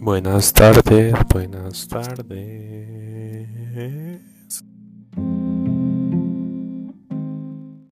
Buenas tardes, buenas tardes.